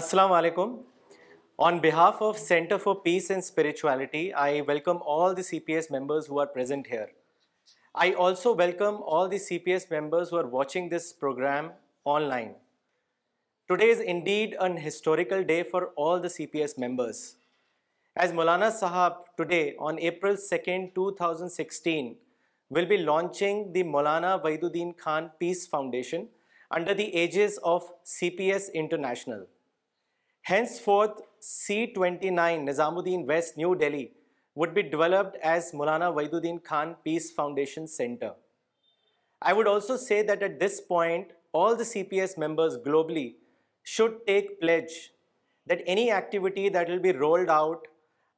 السلام علیکم on behalf of Centre for Peace and Spirituality I welcome all the C P S members who are present here I also welcome all the C P S members who are watching this programme online today is indeed an historical day for all the C P S members as Maulana sahab today on April second two thousand sixteen will be launching the Maulana Wahiduddin Khan piece Foundation under the aegis of CPS International. Henceforth, C29 Nizamuddin West, New Delhi would be developed as Maulana Waiduddin Khan Peace Foundation Center. I would also say that at this point, all the CPS members globally should take pledge that any activity that will be rolled out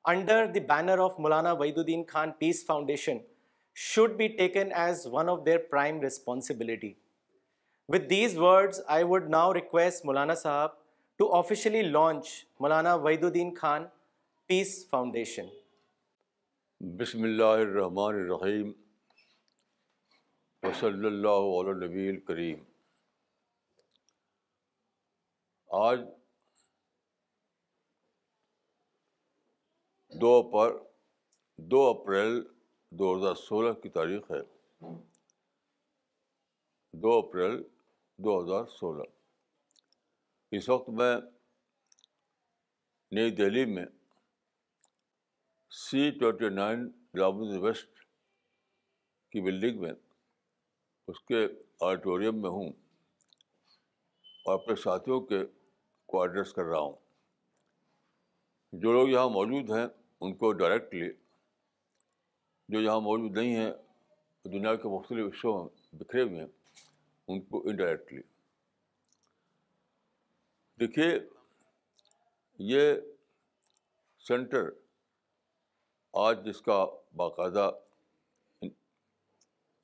under the banner of Maulana Waiduddin Khan Peace Foundation should be taken as one of their prime responsibility. With these words, I would now request Mulana Sahab to officially launch Mulana Vaiduddin Khan Peace Foundation. بسم اللہ الرحمن الرحیم وصلی اللہ علیہ نبی الکریم آج دو پر دو April دو ہزار سولہ کی تاریخ ہے دو اپریل دو ہزار سولہ اس وقت میں نئی دہلی میں سی ٹوینٹی نائن ویسٹ کی بلڈنگ میں اس کے آڈیٹوریم میں ہوں اور اپنے ساتھیوں کے کو کر رہا ہوں جو لوگ یہاں موجود ہیں ان کو ڈائریکٹلی جو یہاں موجود نہیں ہیں دنیا کے مختلف حصوں میں بکھرے ہیں ان کو انڈائریکٹلی دیکھیے یہ سینٹر آج جس کا باقاعدہ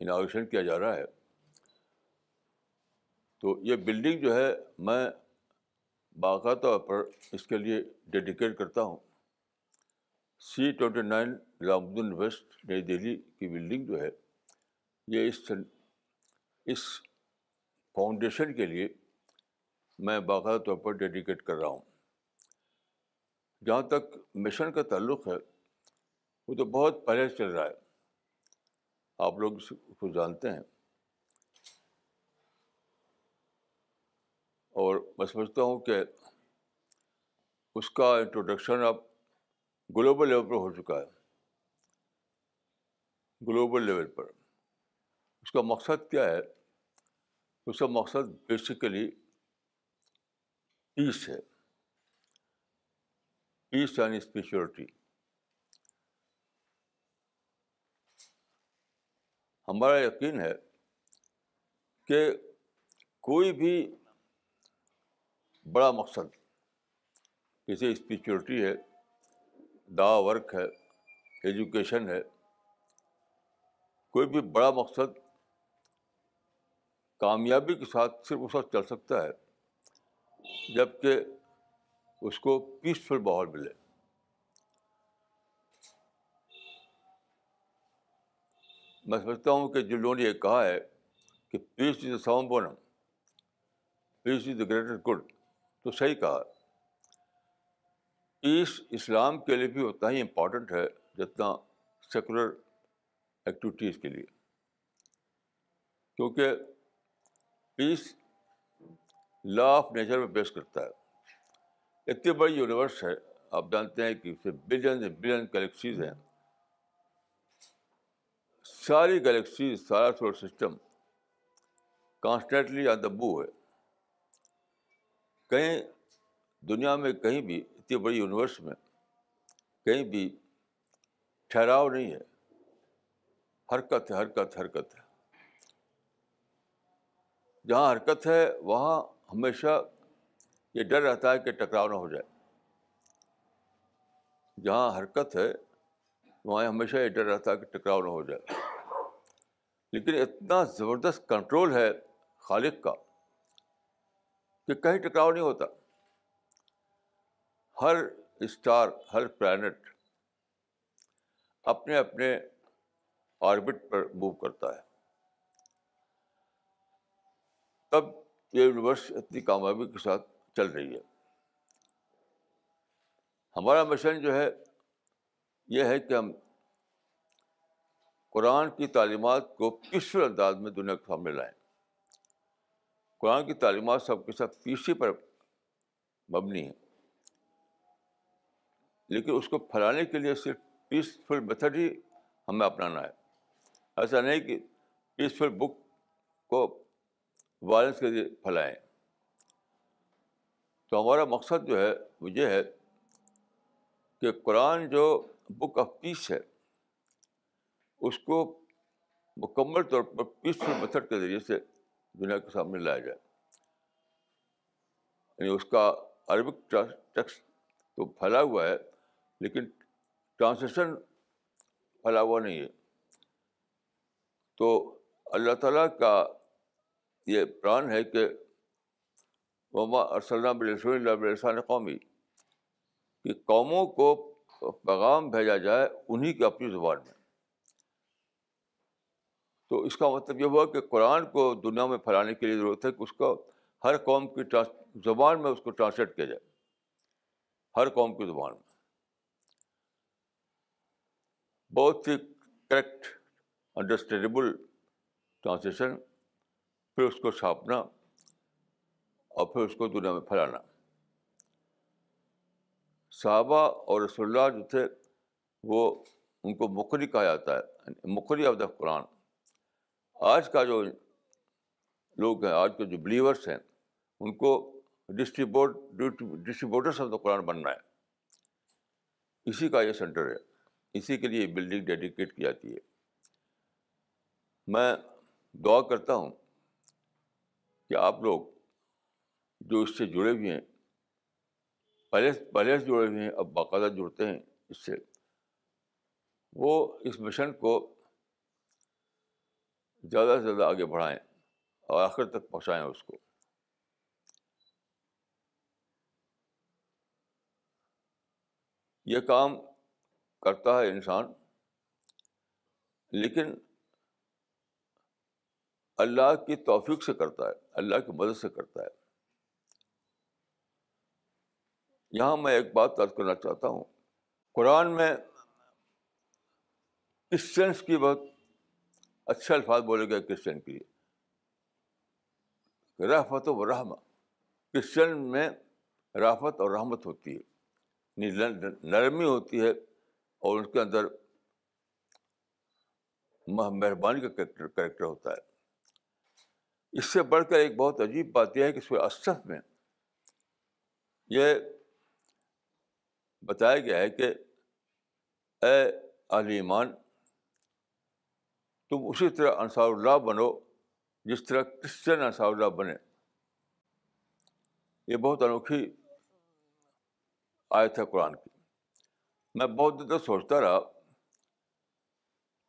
انوویشن کیا جا رہا ہے تو یہ بلڈنگ جو ہے میں باقاعدہ طور پر اس کے لیے ڈیڈیکیٹ کرتا ہوں سی ٹوینٹی نائن الدین ویسٹ نئی دہلی کی بلڈنگ جو ہے یہ اس اس فاؤنڈیشن کے لیے میں باقاعدہ طور پر ڈیڈیکیٹ کر رہا ہوں جہاں تک مشن کا تعلق ہے وہ تو بہت پہلے سے چل رہا ہے آپ لوگ اس کو جانتے ہیں اور میں سمجھتا ہوں کہ اس کا انٹروڈکشن اب گلوبل لیول پر ہو چکا ہے گلوبل لیول پر اس کا مقصد کیا ہے اس کا مقصد بیسیکلی پیس ہے پیس اینڈ اسپیچورٹی ہمارا یقین ہے کہ کوئی بھی بڑا مقصد جیسے اسپیچورٹی ہے دا ورک ہے ایجوکیشن ہے کوئی بھی بڑا مقصد کامیابی کے ساتھ صرف اس وقت چل سکتا ہے جب کہ اس کو پیسفل ماحول ملے میں سمجھتا ہوں کہ جن لوگوں نے یہ کہا ہے کہ پیس از دا بونم peace is the greater good تو صحیح کہا پیس اسلام کے لیے بھی اتنا ہی امپورٹنٹ ہے جتنا سیکولر ایکٹیویٹیز کے لیے کیونکہ پیس لا آف نیچر میں پیش کرتا ہے اتنی بڑی یونیورس ہے آپ جانتے ہیں کہ اس میں بلین بلین گلیکسیز ہیں ساری گلیکسیز سارا solar system constantly on the بو ہے کہیں دنیا میں کہیں بھی اتنی بڑی یونیورس میں کہیں بھی ٹھہراؤ نہیں ہے حرکت حرکت حرکت ہے جہاں حرکت ہے وہاں ہمیشہ یہ ڈر رہتا ہے کہ ٹکراؤ نہ ہو جائے جہاں حرکت ہے وہاں ہمیشہ یہ ڈر رہتا ہے کہ ٹکراؤ نہ ہو جائے لیکن اتنا زبردست کنٹرول ہے خالق کا کہ کہیں ٹکراؤ نہیں ہوتا ہر اسٹار ہر پلانٹ اپنے اپنے آربٹ پر موو کرتا ہے تب یہ یونیورس اتنی کامیابی کے ساتھ چل رہی ہے ہمارا مشن جو ہے یہ ہے کہ ہم قرآن کی تعلیمات کو پیسفل انداز میں دنیا کے سامنے لائیں قرآن کی تعلیمات سب کے ساتھ پیسی پر مبنی ہے لیکن اس کو پھیلانے کے لیے صرف پیسفل میتھڈ ہی ہمیں اپنانا ہے ایسا نہیں کہ پیسفل بک کو وائلنس کے ذریعے پھیلائیں تو ہمارا مقصد جو ہے وہ یہ ہے کہ قرآن جو بک آف پیس ہے اس کو مکمل طور پر پیسفل میتھڈ کے ذریعے سے دنیا کے سامنے لایا جائے یعنی اس کا عربک ٹیکس تو پھیلا ہوا ہے لیکن ٹرانسلیشن پھیلا ہوا نہیں ہے تو اللہ تعالیٰ کا یہ پران ہے کہ ارسلام رسول اللہ علیہ قومی کہ قوموں کو پیغام بھیجا جائے انہیں کی اپنی زبان میں تو اس کا مطلب یہ ہوا کہ قرآن کو دنیا میں پھیلانے کے لیے ضرورت ہے کہ اس کو ہر قوم کی زبان میں اس کو ٹرانسلیٹ کیا جائے ہر قوم کی زبان میں بہت ہی کریکٹ انڈرسٹینڈیبل ٹرانسلیشن پھر اس کو چھاپنا اور پھر اس کو دنیا میں پھیلانا صحابہ اور رسول اللہ جو تھے وہ ان کو مقری کہا جاتا ہے یعنی مقری آف دا قرآن آج کا جو لوگ ہیں آج کے جو بلیورس ہیں ان کو distribute distributors of the Quran بننا ہے اسی کا یہ سینٹر ہے اسی کے لیے بلڈنگ ڈیڈیکیٹ کی جاتی ہے میں دعا کرتا ہوں کہ آپ لوگ جو اس سے جڑے ہوئے ہیں پہلے پہلے سے جڑے ہوئے ہیں اب باقاعدہ جڑتے ہیں اس سے وہ اس مشن کو زیادہ سے زیادہ آگے بڑھائیں اور آخر تک پہنچائیں اس کو یہ کام کرتا ہے انسان لیکن اللہ کی توفیق سے کرتا ہے اللہ کی مدد سے کرتا ہے یہاں میں ایک بات یاد کرنا چاہتا ہوں قرآن میں کرسچنس کی بہت اچھے الفاظ بولے گئے کرسچن کے لیے رحفت و رحمہ کرسچن میں رافت اور رحمت ہوتی ہے یعنی نرمی ہوتی ہے اور اس کے اندر مہربانی کا کریکٹر ہوتا ہے اس سے بڑھ کر ایک بہت عجیب بات یہ ہے کہ سورہ اسف میں یہ بتایا گیا ہے کہ اے ایمان تم اسی طرح انصار اللہ بنو جس طرح کرسچن انصار اللہ بنے یہ بہت انوکھی آیت ہے قرآن کی میں بہت دیر تک سوچتا رہا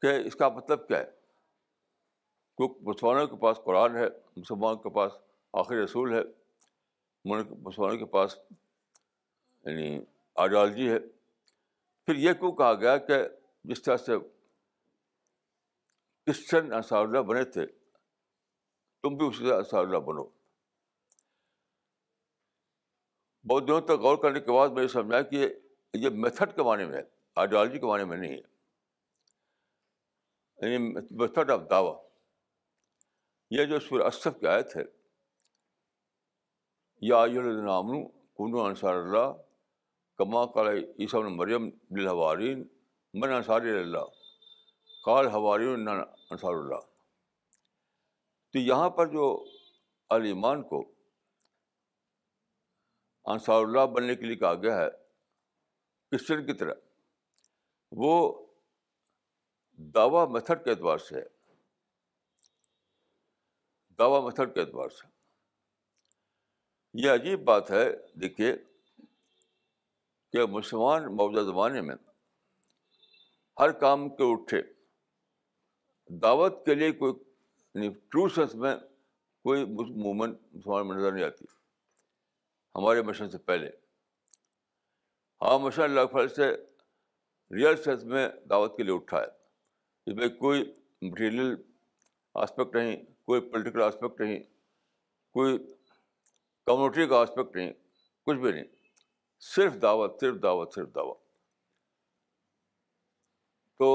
کہ اس کا مطلب کیا ہے کیونکہ مسلمانوں کے پاس قرآن ہے مسلمانوں کے پاس آخر رسول ہے مسلمانوں کے پاس یعنی آئیڈیالوجی ہے پھر یہ کیوں کہا گیا کہ جس طرح سے کرسچن انصار اللہ بنے تھے تم بھی اسی طرح انصار اللہ بنو بہت دنوں تک غور کرنے کے بعد میں یہ سمجھا کہ یہ میتھڈ کے معنی میں ہے آئیڈیالوجی کے معنی میں نہیں ہے یعنی میتھڈ آف دعویٰ یہ جو اسف کی آیت ہے یا یامن کنو انصار اللہ کما کال عیسا مریم دل من انصار اللہ کال ہوارین انصار اللہ تو یہاں پر جو علیمان کو انصار اللہ بننے کے لیے کہا گیا ہے کرسچن کی طرح وہ دعویٰ میتھڈ کے اعتبار سے ہے میتھڈ کے اعتبار سے یہ عجیب بات ہے دیکھیے کہ مسلمان موجودہ زمانے میں ہر کام کے اٹھے دعوت کے لیے کوئی یعنی ٹرو سینس میں کوئی مومنٹ مسلمان میں نظر نہیں آتی ہمارے مشن سے پہلے ہاں مشن اللہ فل سے ریئل سینس میں دعوت کے لیے اٹھا ہے اس میں کوئی مٹیریل آسپیکٹ نہیں کوئی پولیٹیکل آسپیکٹ نہیں کوئی کمیونٹی کا آسپیکٹ نہیں کچھ بھی نہیں صرف دعوت صرف دعوت صرف دعوت تو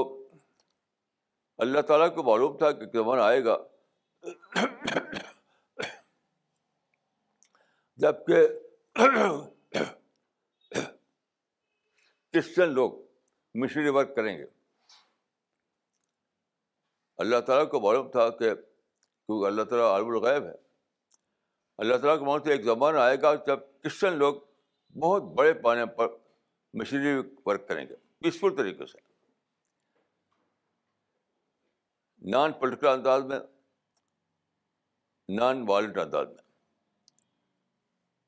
اللہ تعالیٰ کو معلوم تھا کہ زمانہ آئے گا جب کہ کرسچن لوگ مشنری ورک کریں گے اللہ تعالیٰ کو معلوم تھا کہ کیونکہ اللہ تعالیٰ عرب الغیب ہے اللہ تعالیٰ کے من سے ایک زمانہ آئے گا جب کرسچن لوگ بہت بڑے پانے پر مشینری ورک کریں گے پیسفل طریقے سے نان پولیٹیکل انداز میں نان وائلنٹ انداز میں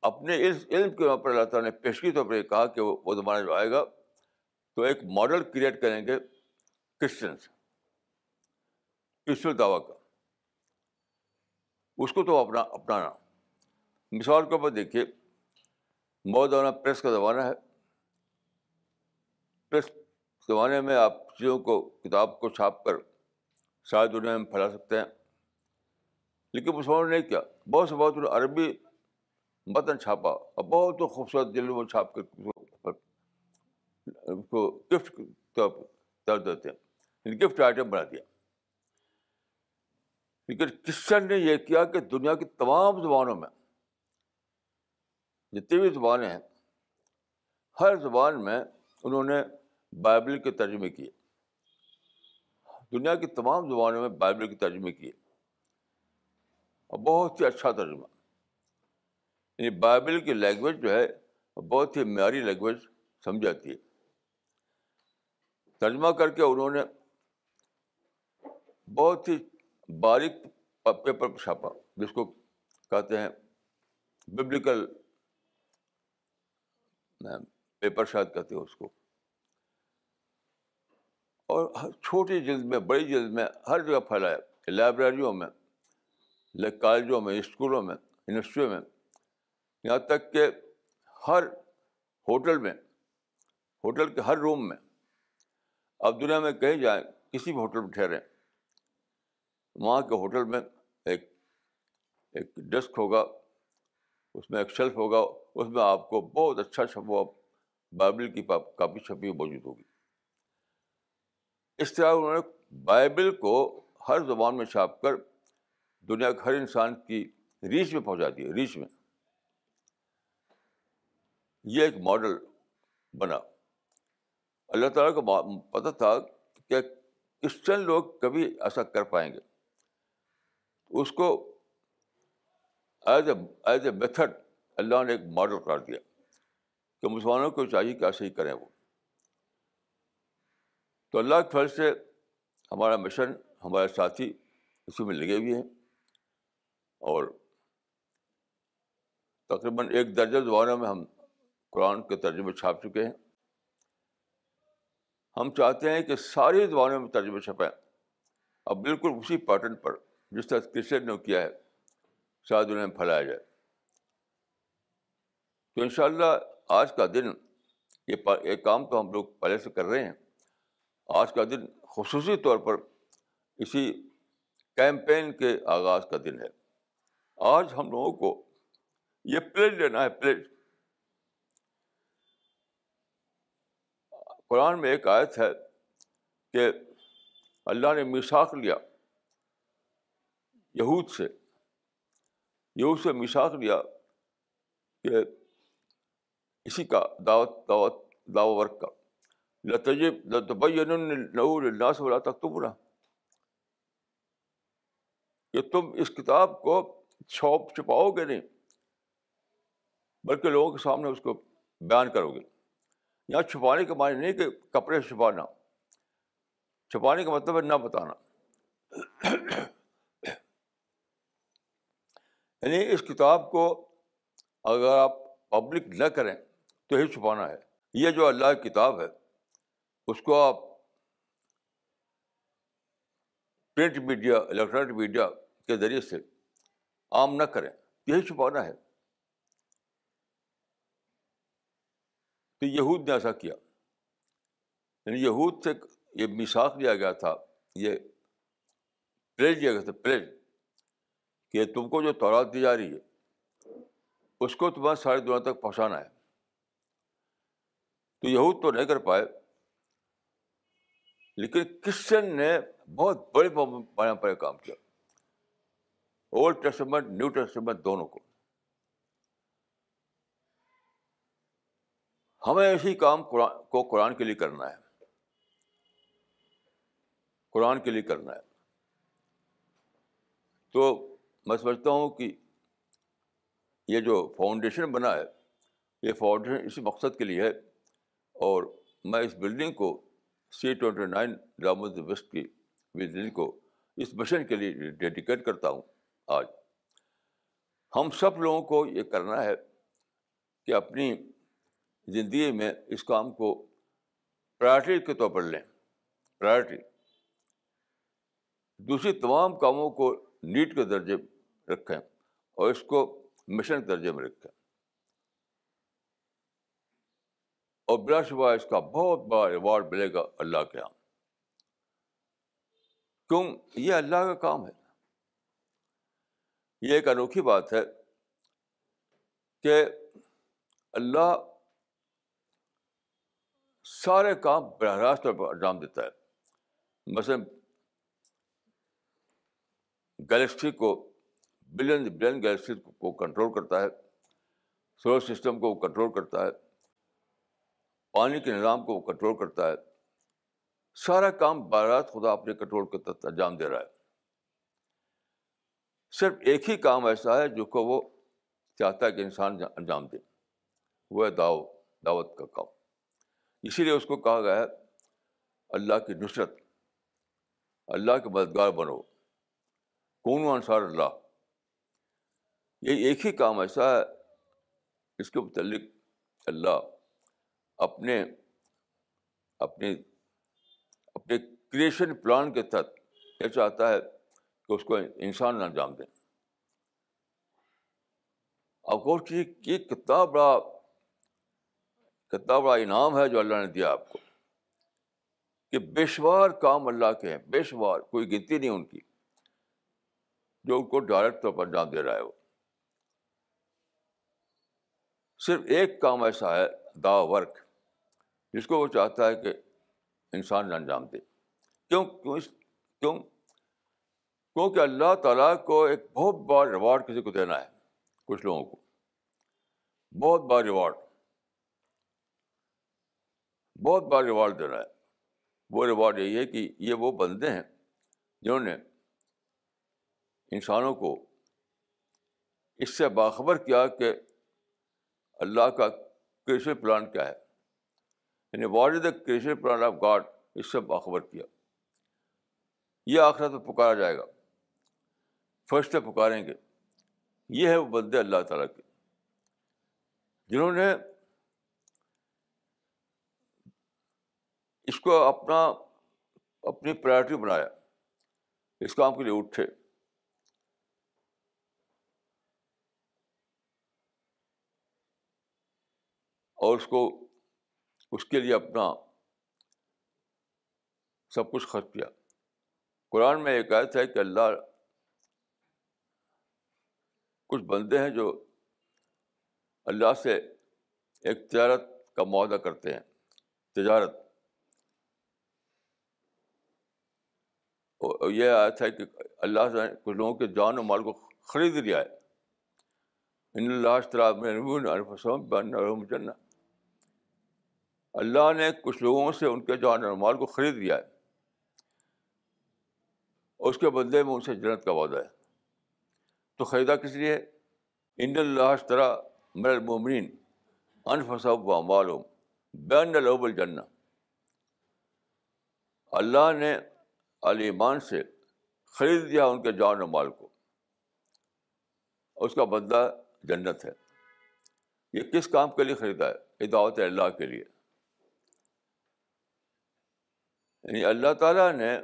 اپنے اس علم کے اوپر پر اللہ تعالیٰ نے پیشگی طور پر یہ کہا کہ وہ زمانہ جو آئے گا تو ایک ماڈل کریٹ کریں گے کرسچنس پیسفل دعویٰ کا اس کو تو اپنا اپنانا مثال کے اوپر دیکھیے مودہ پریس کا زمانہ ہے پریس زمانے میں آپ چیزوں کو کتاب کو چھاپ کر شاید میں پھیلا سکتے ہیں لیکن مسلمانوں نے کیا بہت سے بہت عربی متن چھاپا اور بہت خوبصورت دل چھاپ کر اس کو گفٹ دیتے ہیں یعنی گفٹ آئٹم بنا دیا لیکن کرسچن نے یہ کیا کہ دنیا کی تمام زبانوں میں جتنی بھی زبانیں ہیں ہر زبان میں انہوں نے بائبل کے ترجمے کیے دنیا کی تمام زبانوں میں بائبل کے ترجمے کیے اور بہت ہی اچھا ترجمہ یعنی بائبل کی لینگویج جو ہے بہت ہی معیاری لینگویج سمجھ جاتی ہے ترجمہ کر کے انہوں نے بہت ہی باریک پیپر پر چھاپا جس کو کہتے ہیں ببلیکل پیپر شاید کہتے ہیں اس کو اور چھوٹی جلد میں بڑی جلد میں ہر جگہ پھیلایا لائبریریوں میں کالجوں میں اسکولوں میں یونیورسٹیوں میں یہاں تک کہ ہر ہوٹل میں ہوٹل کے ہر روم میں اب دنیا میں کہیں جائیں کسی بھی ہوٹل میں ٹھہریں وہاں کے ہوٹل میں ایک ایک ڈیسک ہوگا اس میں ایک شیلف ہوگا اس میں آپ کو بہت اچھا بائبل کی کاپی چھپی ہوئی موجود ہوگی اس طرح انہوں نے بائبل کو ہر زبان میں چھاپ کر دنیا کے ہر انسان کی ریچ میں پہنچا دی ریچ میں یہ ایک ماڈل بنا اللہ تعالیٰ کو پتہ تھا کہ کرسچن لوگ کبھی ایسا کر پائیں گے اس کو as a as a method اللہ نے ایک ماڈل قرار دیا کہ مسلمانوں کو چاہیے کہ ایسے ہی کریں وہ تو اللہ کے فرض سے ہمارا مشن ہمارے ساتھی اسی میں لگے ہوئے ہیں اور تقریباً ایک درجن زبانوں میں ہم قرآن کے ترجمے چھاپ چکے ہیں ہم چاہتے ہیں کہ ساری زبانوں میں ترجمے چھپیں اب بالکل اسی پیٹرن پر جس طرح کرشن نے کیا ہے شاید انہیں پھیلایا جائے تو ان شاء اللہ آج کا دن یہ ایک کام تو ہم لوگ پہلے سے کر رہے ہیں آج کا دن خصوصی طور پر اسی کیمپین کے آغاز کا دن ہے آج ہم لوگوں کو یہ پلیٹ لینا ہے پلیٹ قرآن میں ایک آیت ہے کہ اللہ نے میساک لیا یہود سے یہود سے مثاق لیا کہ اسی کا دعوت دعوت دعوت ورک کا لطیب لطبیناس نے تک تم کہ تم اس کتاب کو چھوپ چھپاؤ گے نہیں بلکہ لوگوں کے سامنے اس کو بیان کرو گے یہاں چھپانے کے معنی نہیں کہ کپڑے چھپانا چھپانے کا مطلب ہے نہ بتانا یعنی اس کتاب کو اگر آپ پبلک نہ کریں تو ہی چھپانا ہے یہ جو اللہ کی کتاب ہے اس کو آپ پرنٹ میڈیا الیکٹرانک میڈیا کے ذریعے سے عام نہ کریں یہی چھپانا ہے تو یہود نے ایسا کیا یعنی یہود سے یہ مساق لیا گیا تھا یہ پلیج لیا گیا تھا پلیج کہ تم کو جو تورات دی جا رہی ہے اس کو تمہیں ساری دنیا تک پہنچانا ہے تو یہود تو نہیں کر پائے لیکن کرسچن نے بہت بڑے پر کام کیا اولڈ ٹیسٹمنٹ نیو ٹیسٹمنٹ دونوں کو ہمیں اسی کام کو قرآن کے لیے کرنا ہے قرآن کے لیے کرنا ہے تو میں سمجھتا ہوں کہ یہ جو فاؤنڈیشن بنا ہے یہ فاؤنڈیشن اسی مقصد کے لیے ہے اور میں اس بلڈنگ کو سی ٹوئنٹی نائن ویسٹ کی بلڈنگ کو اس مشن کے لیے ڈیڈیکیٹ کرتا ہوں آج ہم سب لوگوں کو یہ کرنا ہے کہ اپنی زندگی میں اس کام کو پرائرٹی کے طور پر لیں پرائرٹی دوسری تمام کاموں کو نیٹ کے درجے رکھیں اور اس کو مشن درجے میں رکھیں اور بلا شبہ اس کا بہت بڑا ایوارڈ ملے گا اللہ کے یہاں کیوں یہ اللہ کا کام ہے یہ ایک انوکھی بات ہے کہ اللہ سارے کام براہ راست پر انجام دیتا ہے مثلاً گلیکسی کو بلین بلین گلیکسیز کو کنٹرول کرتا ہے سولر سسٹم کو وہ کنٹرول کرتا ہے پانی کے نظام کو وہ کنٹرول کرتا ہے سارا کام بارات خدا اپنے کنٹرول کے تحت انجام دے رہا ہے صرف ایک ہی کام ایسا ہے جو کہ وہ چاہتا ہے کہ انسان انجام دے وہ ہے دعوت دعوت کا کام اسی لیے اس کو کہا گیا ہے اللہ کی نصرت اللہ کے مددگار بنو کون انصار اللہ یہ ایک ہی کام ایسا ہے اس کے متعلق اللہ اپنے اپنے اپنے کریشن پلان کے تحت یہ چاہتا ہے کہ اس کو انسان نہ جان دیں غور کیجیے کہ کتنا بڑا کتنا بڑا انعام ہے جو اللہ نے دیا آپ کو کہ بے شوار کام اللہ کے ہیں بے شوار کوئی گنتی نہیں ان کی جو ان کو ڈائریکٹ طور پر انجام دے رہا ہے وہ صرف ایک کام ایسا ہے دا ورک جس کو وہ چاہتا ہے کہ انسان نہ انجام دے کیوں اس کیوں کیونکہ اللہ تعالیٰ کو ایک بہت بار ریوارڈ کسی کو دینا ہے کچھ لوگوں کو بہت بار ریوارڈ بہت بار ریوارڈ دینا ہے وہ ریوارڈ یہی ہے کہ یہ وہ بندے ہیں جنہوں نے انسانوں کو اس سے باخبر کیا کہ اللہ کا کریشن پلان کیا ہے یعنی what is the creation plan of God اس سے باخبر کیا یہ میں پکارا جائے گا فرسٹ پکاریں گے یہ ہے وہ بندے اللہ تعالیٰ کے جنہوں نے اس کو اپنا اپنی پرائرٹی بنایا اس کام کے لیے اٹھے اور اس کو اس کے لیے اپنا سب کچھ خرچ کیا قرآن میں ایک آیت ہے کہ اللہ کچھ بندے ہیں جو اللہ سے ایک تجارت کا معاہدہ کرتے ہیں تجارت یہ آیا تھا کہ اللہ سے کچھ لوگوں کے جان و مال کو خرید لیا ہے ان اللہ میں جنت اللہ نے کچھ لوگوں سے ان کے جان مال کو خرید لیا ہے اس کے بدلے میں ان سے جنت کا وعدہ ہے تو خریدا کس لیے ان اللہ طرح مر بین ان الجنہ اللہ نے علیمان سے خرید دیا ان کے جان مال کو اس کا بدلہ جنت ہے یہ کس کام کے لیے خریدا ہے یہ دعوت اللہ کے لیے یعنی اللہ تعالیٰ نے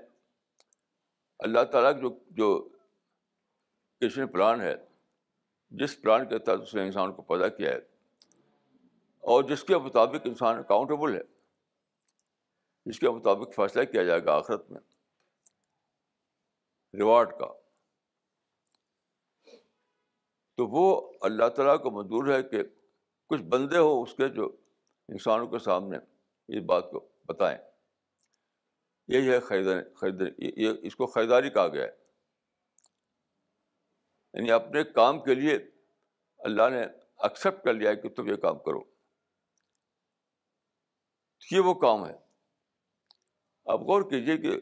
اللہ تعالیٰ کی جو جو کشمیر پلان ہے جس پلان کے تحت اس نے انسان کو پیدا کیا ہے اور جس کے مطابق انسان اکاؤنٹیبل ہے جس کے مطابق فیصلہ کیا جائے گا آخرت میں ریوارڈ کا تو وہ اللہ تعالیٰ کو منظور ہے کہ کچھ بندے ہو اس کے جو انسانوں کے سامنے اس بات کو بتائیں یہی ہے خریدنے خرید یہ اس کو خریداری کہا گیا ہے یعنی اپنے کام کے لیے اللہ نے ایکسیپٹ کر لیا ہے کہ تم یہ کام کرو یہ وہ کام ہے آپ غور کیجیے کہ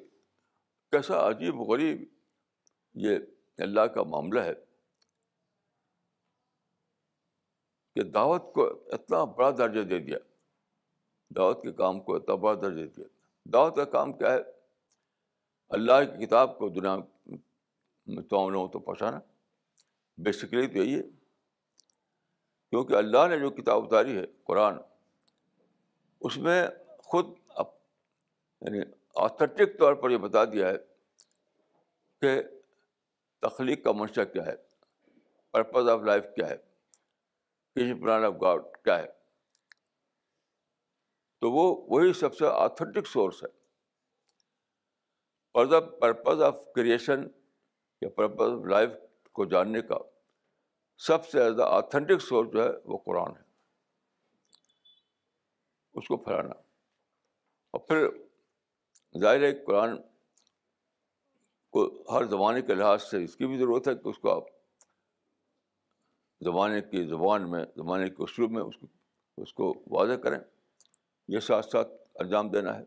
کیسا عجیب و غریب یہ اللہ کا معاملہ ہے کہ دعوت کو اتنا بڑا درجہ دے دیا دعوت کے کام کو اتنا بڑا درجہ دے دیا دعوت کا کام کیا ہے اللہ کی کتاب کو دنیا پہنچانا بے فکری تو یہی ہے کیونکہ اللہ نے جو کتاب اتاری ہے قرآن اس میں خود یعنی آتھنٹک طور پر یہ بتا دیا ہے کہ تخلیق کا منشا کیا ہے پرپز آف لائف کیا ہے کسی پلان آف گاڈ کیا ہے تو وہ وہی سب سے آتھینٹک سورس ہے اور دا پرپز آف کریشن یا پرپز آف لائف کو جاننے کا سب سے زیادہ آتھینٹک سورس جو ہے وہ قرآن ہے اس کو پھیلانا اور پھر ظاہر ہے قرآن کو ہر زمانے کے لحاظ سے اس کی بھی ضرورت ہے کہ اس کو آپ زمانے کی زبان میں زمانے کے اسلوب میں اس کو اس کو واضح کریں یہ ساتھ ساتھ انجام دینا ہے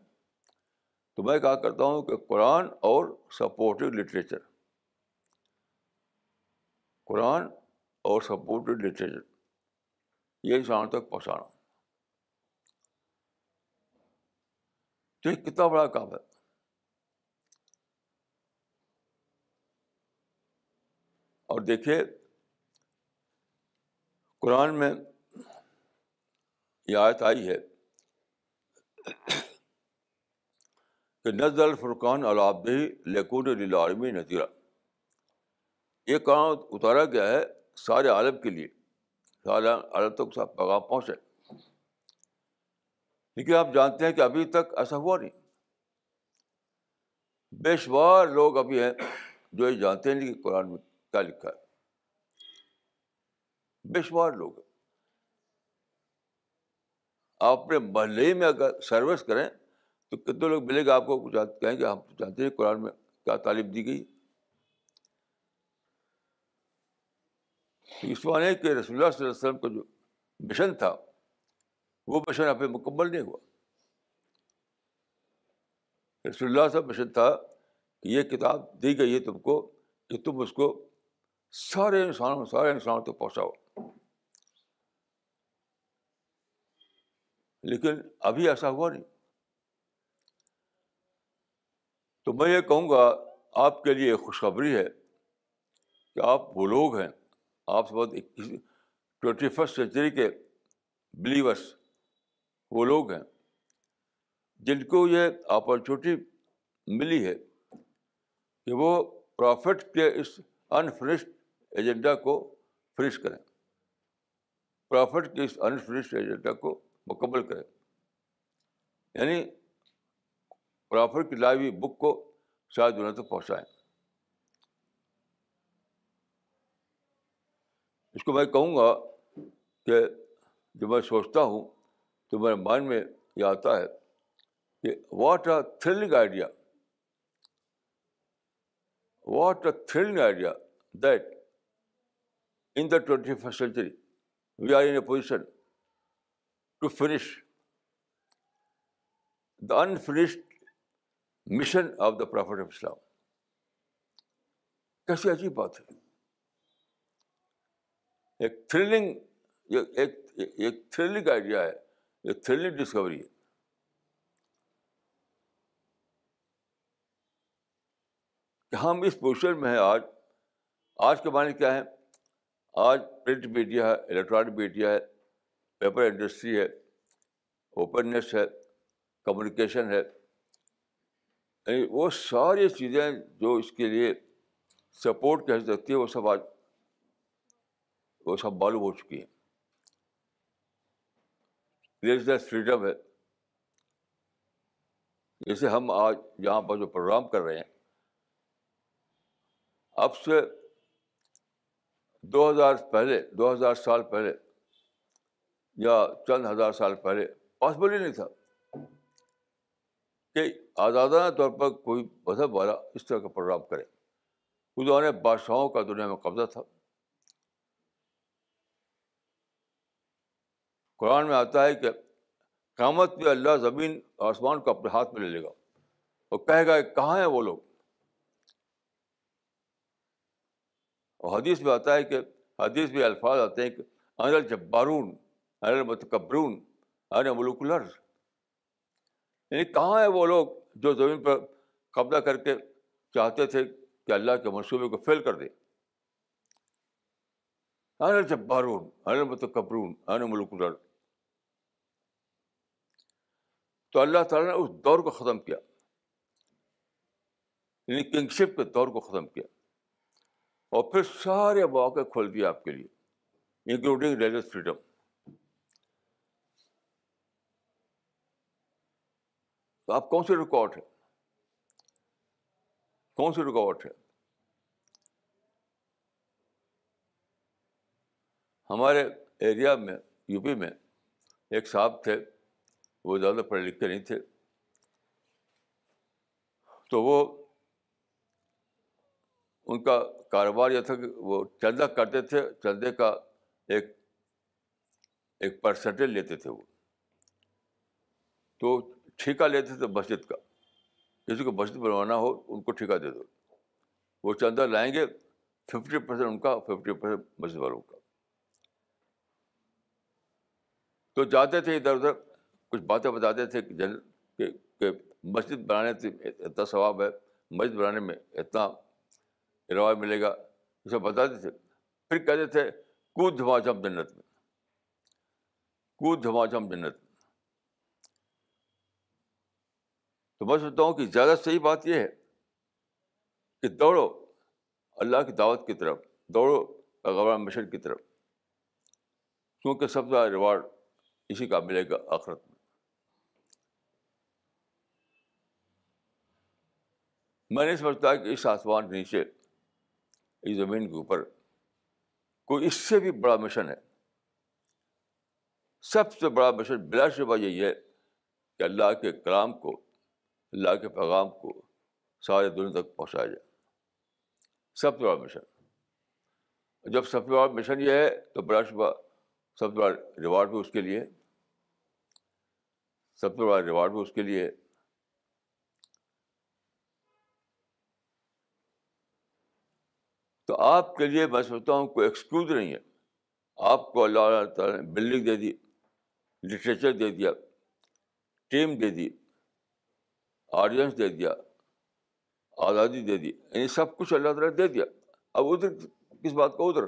تو میں کہا کرتا ہوں کہ قرآن اور سپورٹڈ لٹریچر قرآن اور سپورٹڈ لٹریچر یہ انسان تک پہنچانا تو یہ کتنا بڑا کام ہے اور دیکھیے قرآن میں یہ آیت آئی ہے کہ نظر فرقان لیکن عالمی نذیرہ یہ کہاں اتارا گیا ہے سارے عالم کے لیے سارے عالم تک سب پیغام پہنچے لیکن آپ جانتے ہیں کہ ابھی تک ایسا ہوا نہیں بے شمار لوگ ابھی ہیں جو یہ جانتے نہیں کہ قرآن میں کیا لکھا ہے بے شمار لوگ ہیں آپ نے محلے میں اگر سروس کریں تو کتنے لوگ ملے گا آپ کو کہیں گے ہم جانتے ہیں قرآن میں کیا تعلیم دی گئی اس معنی کہ رسول اللہ صلی اللہ علیہ وسلم کا جو مشن تھا وہ مشن آپ مکمل نہیں ہوا رسول اللہ صاحب مشن تھا کہ یہ کتاب دی گئی ہے تم کو کہ تم اس کو سارے انسانوں سارے انسانوں تک پہنچاؤ لیکن ابھی ایسا ہوا نہیں تو میں یہ کہوں گا آپ کے لیے خوشخبری ہے کہ آپ وہ لوگ ہیں آپ سے بہت ٹوینٹی فسٹ سینچری کے بلیورس وہ لوگ ہیں جن کو یہ اپرچونیٹی ملی ہے کہ وہ پرافٹ کے اس انفنشڈ ایجنڈا کو فنش کریں پرافٹ کے اس انفنشڈ ایجنڈا کو مکمل کریں یعنی کی ہوئی بک کو شاید دنیا تک پہنچائیں اس کو میں کہوں گا کہ جب میں سوچتا ہوں تو میرے مائنڈ میں یہ آتا ہے کہ what a thrilling idea what a thrilling idea that in the twenty first century we are in a position to finish the unfinished mission of the prophet of Islam کیسی عجیب بات ہے ایک تھرلنگ ایک تھرلنگ آئیڈیا ہے ایک thrilling Discovery ہے کہ ہم اس پوزیشن میں ہیں آج آج کے معنی کیا ہے آج پرنٹ میڈیا ہے الیکٹرانک میڈیا ہے پیپر انڈسٹری ہے اوپننیس ہے کمیونیکیشن ہے یعنی وہ ساری چیزیں جو اس کے لیے سپورٹ کہہ سکتی ہے وہ سب آج وہ سب معلوم ہو چکی ہیں ریلیزنس فریڈم ہے جیسے ہم آج یہاں پر جو پروگرام کر رہے ہیں اب سے دو ہزار پہلے دو ہزار سال پہلے یا چند ہزار سال پہلے پاسبل ہی نہیں تھا کہ آزادانہ طور پر کوئی مذہب والا اس طرح کا پروگرام کرے اس دوران بادشاہوں کا دنیا میں قبضہ تھا قرآن میں آتا ہے کہ قیامت بھی اللہ زمین اور آسمان کو اپنے ہاتھ میں لے لے گا اور کہے گا کہ کہاں ہیں وہ لوگ اور حدیث میں آتا ہے کہ حدیث میں الفاظ آتے ہیں کہ ان بارون الارض یعنی کہاں ہیں وہ لوگ جو زمین پر قبضہ کر کے چاہتے تھے کہ اللہ کے منصوبے کو فیل کر دے ہر جبارون بارون متکبرون کبرون ملک تو اللہ تعالیٰ نے اس دور کو ختم کیا یعنی کنگشپ کے دور کو ختم کیا اور پھر سارے مواقع کھول دیا آپ کے لیے انکلوڈنگ ریلیس فریڈم تو آپ کون سی رکاوٹ ہے کون سی رکاوٹ ہے ہمارے ایریا میں یو پی میں ایک صاحب تھے وہ زیادہ پڑھے لکھتے نہیں تھے تو وہ ان کا کاروبار یہ تھا کہ وہ چندہ کرتے تھے چندے کا ایک ایک پرسنٹیج لیتے تھے وہ تو ٹھیکہ لیتے تھے مسجد کا کسی کو مسجد بنوانا ہو ان کو ٹھیکہ دے دو وہ چندہ لائیں گے ففٹی پرسینٹ ان کا ففٹی پرسینٹ مسجد والوں کا تو جاتے تھے ادھر ادھر کچھ باتیں بتاتے تھے کہ مسجد بنانے سے اتنا ثواب ہے مسجد بنانے میں اتنا رواج ملے گا یہ سب بتاتے تھے پھر کہتے تھے کود دھماچم جنت میں کود دھماچم جنت میں تو میں سمجھتا ہوں کہ زیادہ صحیح بات یہ ہے کہ دوڑو اللہ کی دعوت کی طرف دوڑو غور مشن کی طرف کیونکہ سب کا ریوارڈ اسی کا ملے گا آخرت میں نہیں سمجھتا کہ اس آسمان کے نیچے اس زمین کے اوپر کوئی اس سے بھی بڑا مشن ہے سب سے بڑا مشن بلا شبہ یہی ہے کہ اللہ کے کلام کو اللہ کے پیغام کو سارے دنیا تک پہنچایا جائے سب سے بڑا مشن جب سب سے بڑا مشن یہ ہے تو بڑا شبہ سب سے بڑا ریوارڈ بھی اس کے لیے سب سے بڑا ریوارڈ بھی اس کے لیے تو آپ کے لیے میں سمجھتا ہوں کوئی ایکسکیوز نہیں ہے آپ کو اللہ تعالیٰ نے بلڈنگ دے دی لٹریچر دے دیا ٹیم دے دی آڈینس دے دیا آزادی دے دی یعنی سب کچھ اللہ تعالیٰ دے دیا اب ادھر کس بات کا ادھر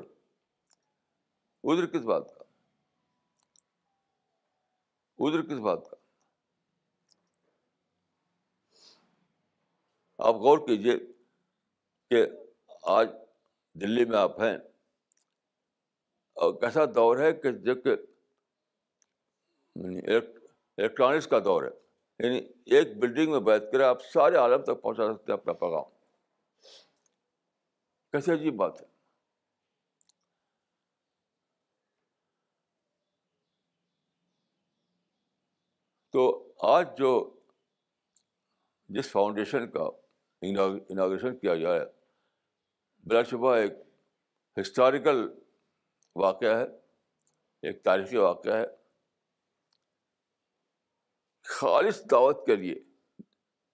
ادھر کس بات کا ادھر کس بات کا آپ غور کیجیے کہ آج دلی میں آپ ہیں اور کیسا دور ہے کہ جب کہ یعنی الیکٹرانکس کا دور ہے یعنی ایک بلڈنگ میں بیٹھ کر آپ سارے عالم تک پہنچا سکتے ہیں اپنا پیغام کیسی عجیب بات ہے تو آج جو جس فاؤنڈیشن کا انوگریشن کیا جا رہا ہے بلا شبہ ایک ہسٹوریکل واقعہ ہے ایک تاریخی واقعہ ہے خالص دعوت کے لیے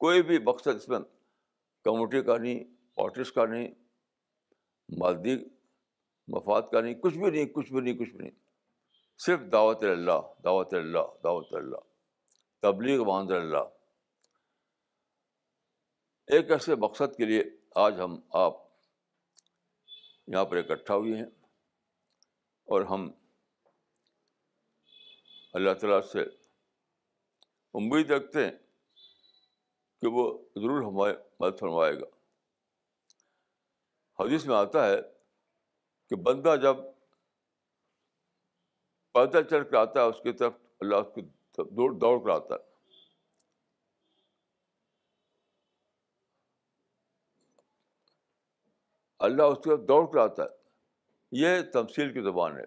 کوئی بھی مقصد اس میں کمیونٹی کا نہیں آرٹسٹ کا نہیں مادی مفاد کا نہیں کچھ بھی نہیں کچھ بھی نہیں کچھ بھی نہیں صرف دعوت اللہ دعوت اللہ دعوت اللہ تبلیغ ماند اللہ ایک ایسے مقصد کے لیے آج ہم آپ یہاں پر اکٹھا ہوئے ہیں اور ہم اللہ تعالیٰ سے امید رکھتے ہیں کہ وہ ضرور ہمارے مدد فرمائے گا حدیث میں آتا ہے کہ بندہ جب پیدا چڑھ کر آتا ہے اس کی طرف اللہ اس کو دوڑ دوڑ کر آتا ہے اللہ اس کی طرف دوڑ کر آتا ہے یہ تمثیل کی زبان ہے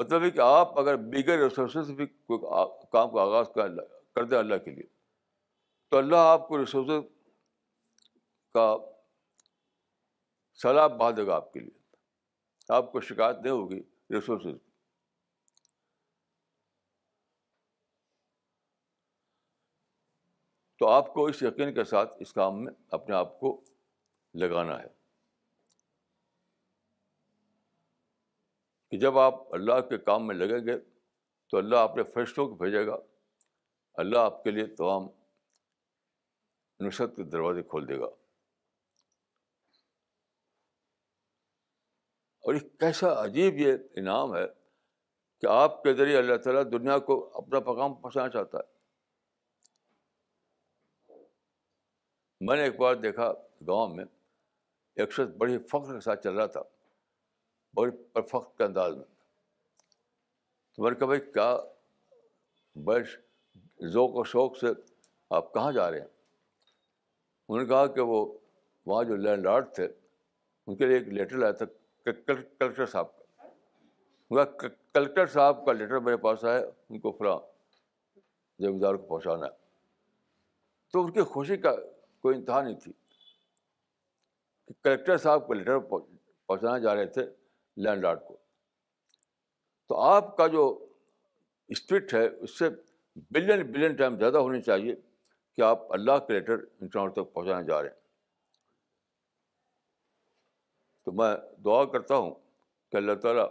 مطلب ہے کہ آپ اگر بیگر ریسورسز بھی کوئی کام کا آغاز کر دیں اللہ کے لیے تو اللہ آپ کو ریسورسز کا سیلاب بہا دے گا آپ کے لیے آپ کو شکایت نہیں ہوگی ریسورسز تو آپ کو اس یقین کے ساتھ اس کام میں اپنے آپ کو لگانا ہے کہ جب آپ اللہ کے کام میں لگیں گے تو اللہ اپنے فرشتوں کو بھیجے گا اللہ آپ کے لیے تمام نصرت کے دروازے کھول دے گا اور ایک کیسا عجیب یہ انعام ہے کہ آپ کے ذریعے اللہ تعالیٰ دنیا کو اپنا پیغام پہنچانا چاہتا ہے میں نے ایک بار دیکھا گاؤں میں ایک شخص بڑی فخر کے ساتھ چل رہا تھا اور پرفیکٹ انداز میں تمہارے کہا بھائی کیا بس ذوق و شوق سے آپ کہاں جا رہے ہیں انہوں نے کہا کہ وہ وہاں جو لینڈ لارڈ تھے ان کے لیے ایک لیٹر لایا تھا کلکٹر صاحب کا کلکٹر صاحب کا لیٹر میرے پاس آیا ان کو فلاں زمیندار کو پہنچانا ہے تو ان کی خوشی کا کوئی انتہا نہیں تھی کہ کلکٹر صاحب کا لیٹر پہنچانے جا رہے تھے لینڈ لارڈ کو تو آپ کا جو اسپرٹ ہے اس سے بلین بلین ٹائم زیادہ ہونی چاہیے کہ آپ اللہ کے لیٹر انسانوں تک پہنچانے جا رہے ہیں تو میں دعا کرتا ہوں کہ اللہ تعالیٰ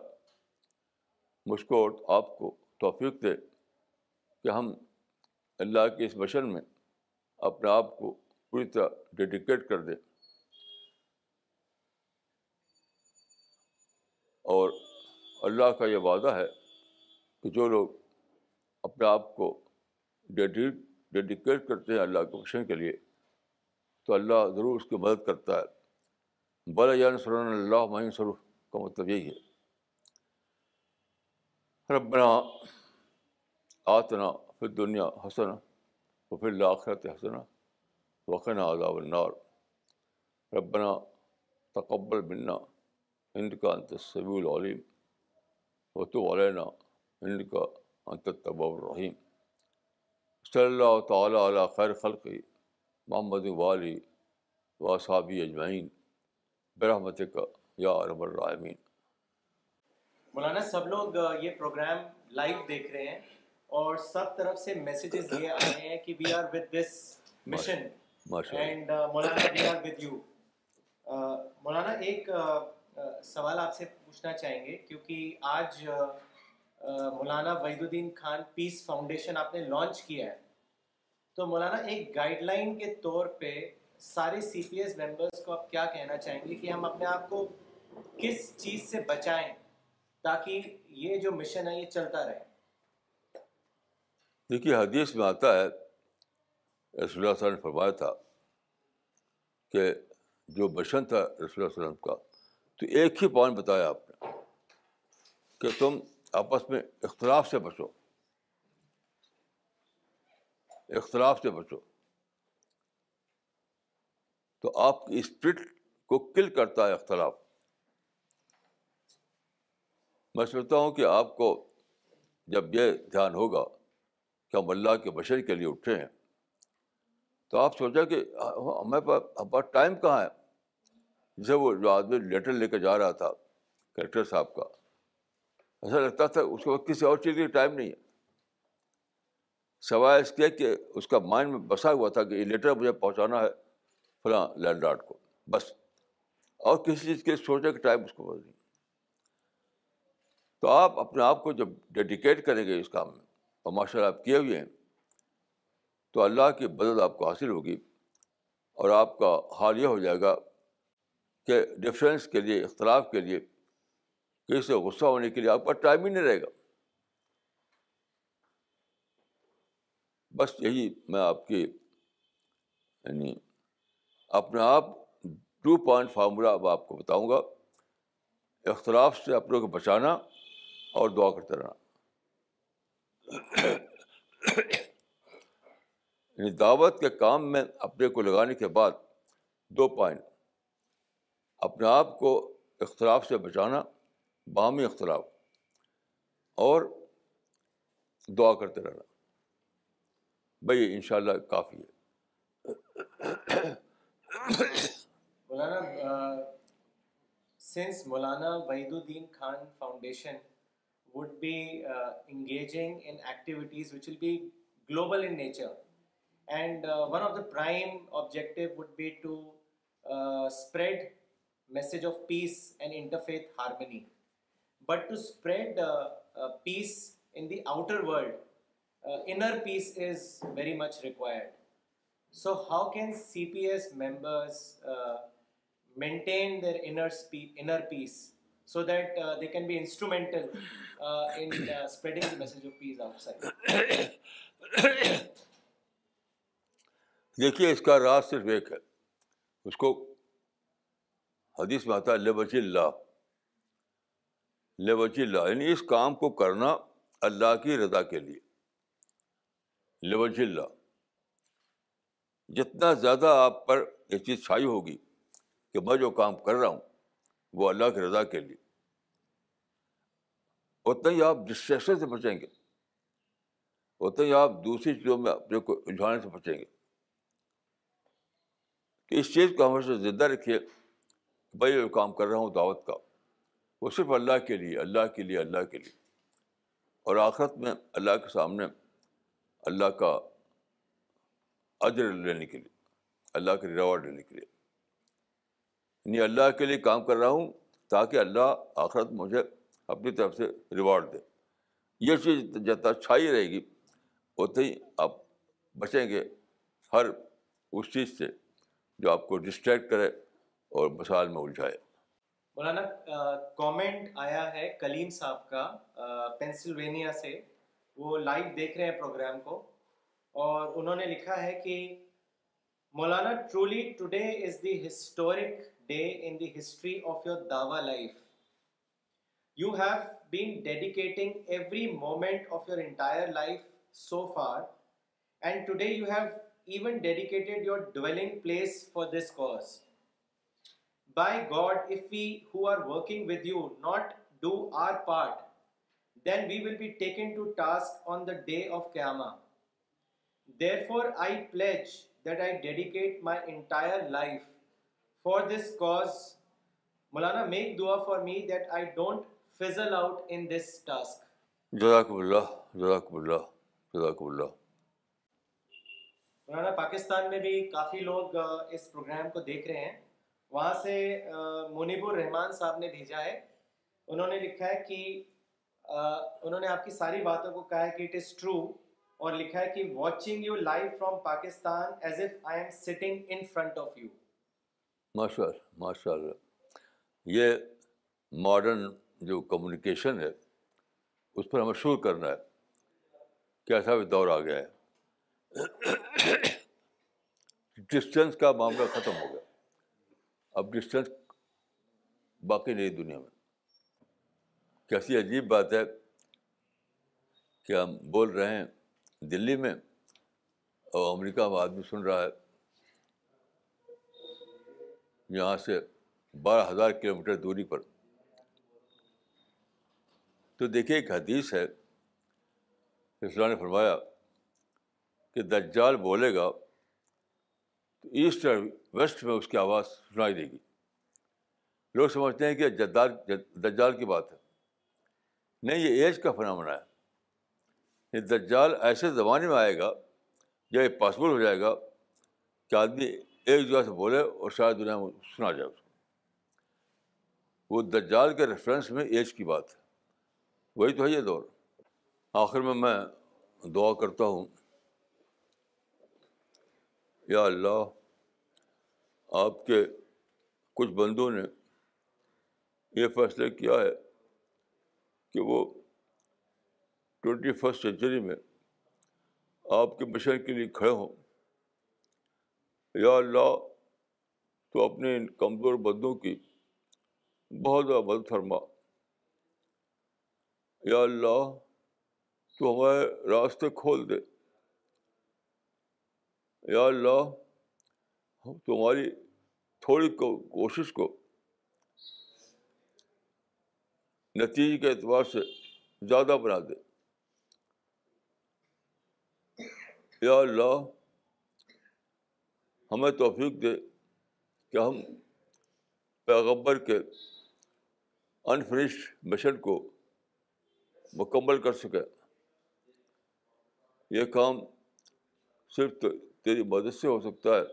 مجھ کو اور آپ کو توفیق دے کہ ہم اللہ کے اس مشن میں اپنے آپ کو پوری طرح ڈیڈیکیٹ کر دیں اور اللہ کا یہ وعدہ ہے کہ جو لوگ اپنے آپ کو ڈیڈیکیٹ کرتے ہیں اللہ کے بخشنے کے لیے تو اللہ ضرور اس کی مدد کرتا ہے بل یانس اللہ معین سرو کا مطلب یہی ہے ربنا آتنا پھر دنیا حسن و پھر لاخرت حسنا وقنا عذاب النار ربنا تقبل بننا ہند کا انت سبی العلیم و تو علینا ان کا انت طب الرحیم صلی اللہ تعالیٰ علیہ خیر خلق محمد والی و صابی اجمعین برحمت کا یا رب الرحمین مولانا سب لوگ یہ پروگرام لائیو دیکھ رہے ہیں اور سب طرف سے میسیجز یہ آ رہے ہیں کہ we are with this mission and Maulana we are with you Maulana ایک uh, سوال آپ سے پوچھنا چاہیں گے کیونکہ آج مولانا وحید الدین خان پیس فاؤنڈیشن آپ نے لانچ کیا ہے تو مولانا ایک گائیڈ لائن کے طور پہ سارے سی پی ایس ممبرس کو آپ کیا کہنا چاہیں گے کہ ہم اپنے آپ کو کس چیز سے بچائیں تاکہ یہ جو مشن ہے یہ چلتا رہے دیکھیے حدیث میں آتا ہے رسول اللہ نے فرمایا تھا کہ جو مشن تھا رسول اللہ کا تو ایک ہی پوائنٹ بتایا آپ نے کہ تم آپس میں اختلاف سے بچو اختلاف سے بچو تو آپ کی اسپرٹ کو کل کرتا ہے اختلاف میں سمجھتا ہوں کہ آپ کو جب یہ دھیان ہوگا کہ ہم اللہ کے بشر کے لیے اٹھے ہیں تو آپ سوچا کہ ہمارے پاس ہمارے پاس ٹائم کہاں ہے جسے وہ جو آدمی لیٹر لے کے جا رہا تھا کلیکٹر صاحب کا ایسا لگتا تھا اس کو کسی اور چیز کے لیے ٹائم نہیں ہے سوائے اس کے کہ اس کا مائنڈ میں بسا ہوا تھا کہ یہ لیٹر مجھے پہنچانا ہے فلاں لینڈ لارڈ کو بس اور کسی چیز کے سوچنے کا ٹائم اس کو نہیں تو آپ اپنے آپ کو جب ڈیڈیکیٹ کریں گے اس کام میں اور ماشاء اللہ آپ کیے ہوئے ہیں تو اللہ کی مدد آپ کو حاصل ہوگی اور آپ کا حال یہ ہو جائے گا کے ڈفرینس کے لیے اختلاف کے لیے کسی سے غصہ ہونے کے لیے آپ کا ٹائم ہی نہیں رہے گا بس یہی میں آپ کی یعنی اپنے آپ ٹو پوائنٹ فارمولہ اب آپ کو بتاؤں گا اختلاف سے اپنے کو بچانا اور دعا کرتے رہنا یعنی دعوت کے کام میں اپنے کو لگانے کے بعد دو پوائنٹ اپنے آپ کو اختلاف سے بچانا بامی اختلاف اور دعا کرتے رہنا بھائی ان شاء اللہ کافی ہے مولانا since Maulana Wahiduddin Khan foundation would be engaging in in activities which will be global nature and one of the prime objective spread message of peace and interfaith harmony but to spread peace in the outward so how can C P S member maintain in peace so that they can be instrumental دیکھیے اس کا راس صرف ایک حدیث میں آتا ہے اللہ اللہ یعنی اس کام کو کرنا اللہ کی رضا کے لیے اللہ جتنا زیادہ آپ پر یہ چیز چھائی ہوگی کہ میں جو کام کر رہا ہوں وہ اللہ کی رضا کے لیے اتنا ہی آپ ڈسٹریکشن سے بچیں گے اتنا ہی آپ دوسری چیزوں میں اپنے کو الجھانے سے بچیں گے کہ اس چیز کو ہمیشہ زندہ رکھیے بھائی جو کام کر رہا ہوں دعوت کا وہ صرف اللہ کے لیے اللہ کے لیے اللہ کے لیے اور آخرت میں اللہ کے سامنے اللہ کا ادر لینے کے لیے اللہ کے ریوارڈ لینے کے لیے یعنی اللہ کے لیے کام کر رہا ہوں تاکہ اللہ آخرت مجھے اپنی طرف سے ریوارڈ دے یہ چیز جتنا چھائی رہے گی اتنے ہی آپ بچیں گے ہر اس چیز سے جو آپ کو ڈسٹریکٹ کرے اور مسائل میں الجھائے مولانا کامنٹ آیا ہے کلیم صاحب کا پینسلوینیا سے وہ لائیو دیکھ رہے ہیں پروگرام کو اور انہوں نے لکھا ہے کہ Maulana truly today is the historic day in the history of your دعوی life you have been dedicating every moment of your entire life so far and today you have even dedicated your dwelling place for this cause Pakistan میں بھی کافی لوگ اس programme کو دیکھ رہے ہیں وہاں سے منیب الرحمان صاحب نے بھیجا ہے انہوں نے لکھا ہے کہ انہوں نے آپ کی ساری باتوں کو کہا ہے کہ اٹ از ٹرو اور لکھا ہے کہ watching you live from Pakistan as if I am sitting in front of you ماشاء اللہ ماشاء اللہ یہ ماڈرن جو کمیونیکیشن ہے اس پر ہمیں شور کرنا ہے کیسا دور آ گیا ہے ڈسٹینس کا معاملہ ختم ہو گیا اب ڈسٹینس باقی نہیں دنیا میں کیسی عجیب بات ہے کہ ہم بول رہے ہیں دلی میں اور امریکہ میں آدمی سن رہا ہے یہاں سے بارہ ہزار کلو میٹر دوری پر تو دیکھیے ایک حدیث ہے اسلام نے فرمایا کہ دجال بولے گا ایسٹ اور ویسٹ میں اس کی آواز سنائی دے گی لوگ سمجھتے ہیں کہ دجال کی بات ہے نہیں یہ ایج کا فنامنا ہے یہ دجال ایسے زمانے میں آئے گا جب یہ پاسبل ہو جائے گا کہ آدمی ایک جگہ سے بولے اور شاید دنیا میں سنا جائے اس کو وہ دجال کے ریفرنس میں ایج کی بات ہے وہی تو ہے یہ دور آخر میں میں دعا کرتا ہوں یا اللہ آپ کے کچھ بندوں نے یہ فیصلہ کیا ہے کہ وہ ٹوینٹی فسٹ سینچری میں آپ کے بشر کے لیے کھڑے ہوں یا اللہ تو اپنے ان کمزور بندوں کی بہت زیادہ مدد فرما یا اللہ تو ہمارے راستے کھول دے یا اللہ ہم تمہاری تھوڑی کو کوشش کو نتیجے کے اعتبار سے زیادہ بنا دے یا اللہ ہمیں توفیق دے کہ ہم پیغبر کے انفنشڈ مشن کو مکمل کر سکیں یہ کام صرف تو تیری مدد سے ہو سکتا ہے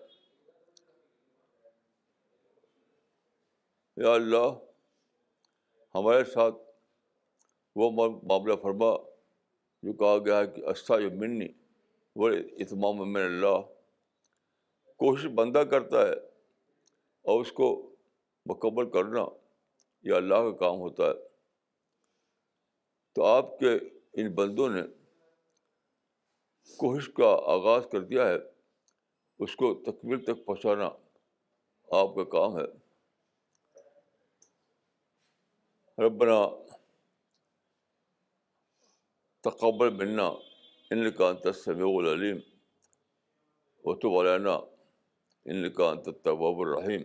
یا اللہ ہمارے ساتھ وہ معاملہ فرما جو کہا گیا ہے کہ اسا جو منی وہ اتمام من اللہ کوشش بندہ کرتا ہے اور اس کو مکمل کرنا یہ اللہ کا کام ہوتا ہے تو آپ کے ان بندوں نے کوشش کا آغاز کر دیا ہے اس کو تکمیل تک پہنچانا آپ کا کام ہے ربنا تقبل منا ان کا انت سمیع العلیم و تو ان کا انت طباب الرحیم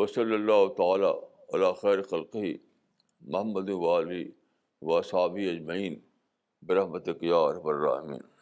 و صلی تعالیٰ تعالیٰ خیر خلقی محمد والی و صابی اجمعین برحمت یا رب الرحمین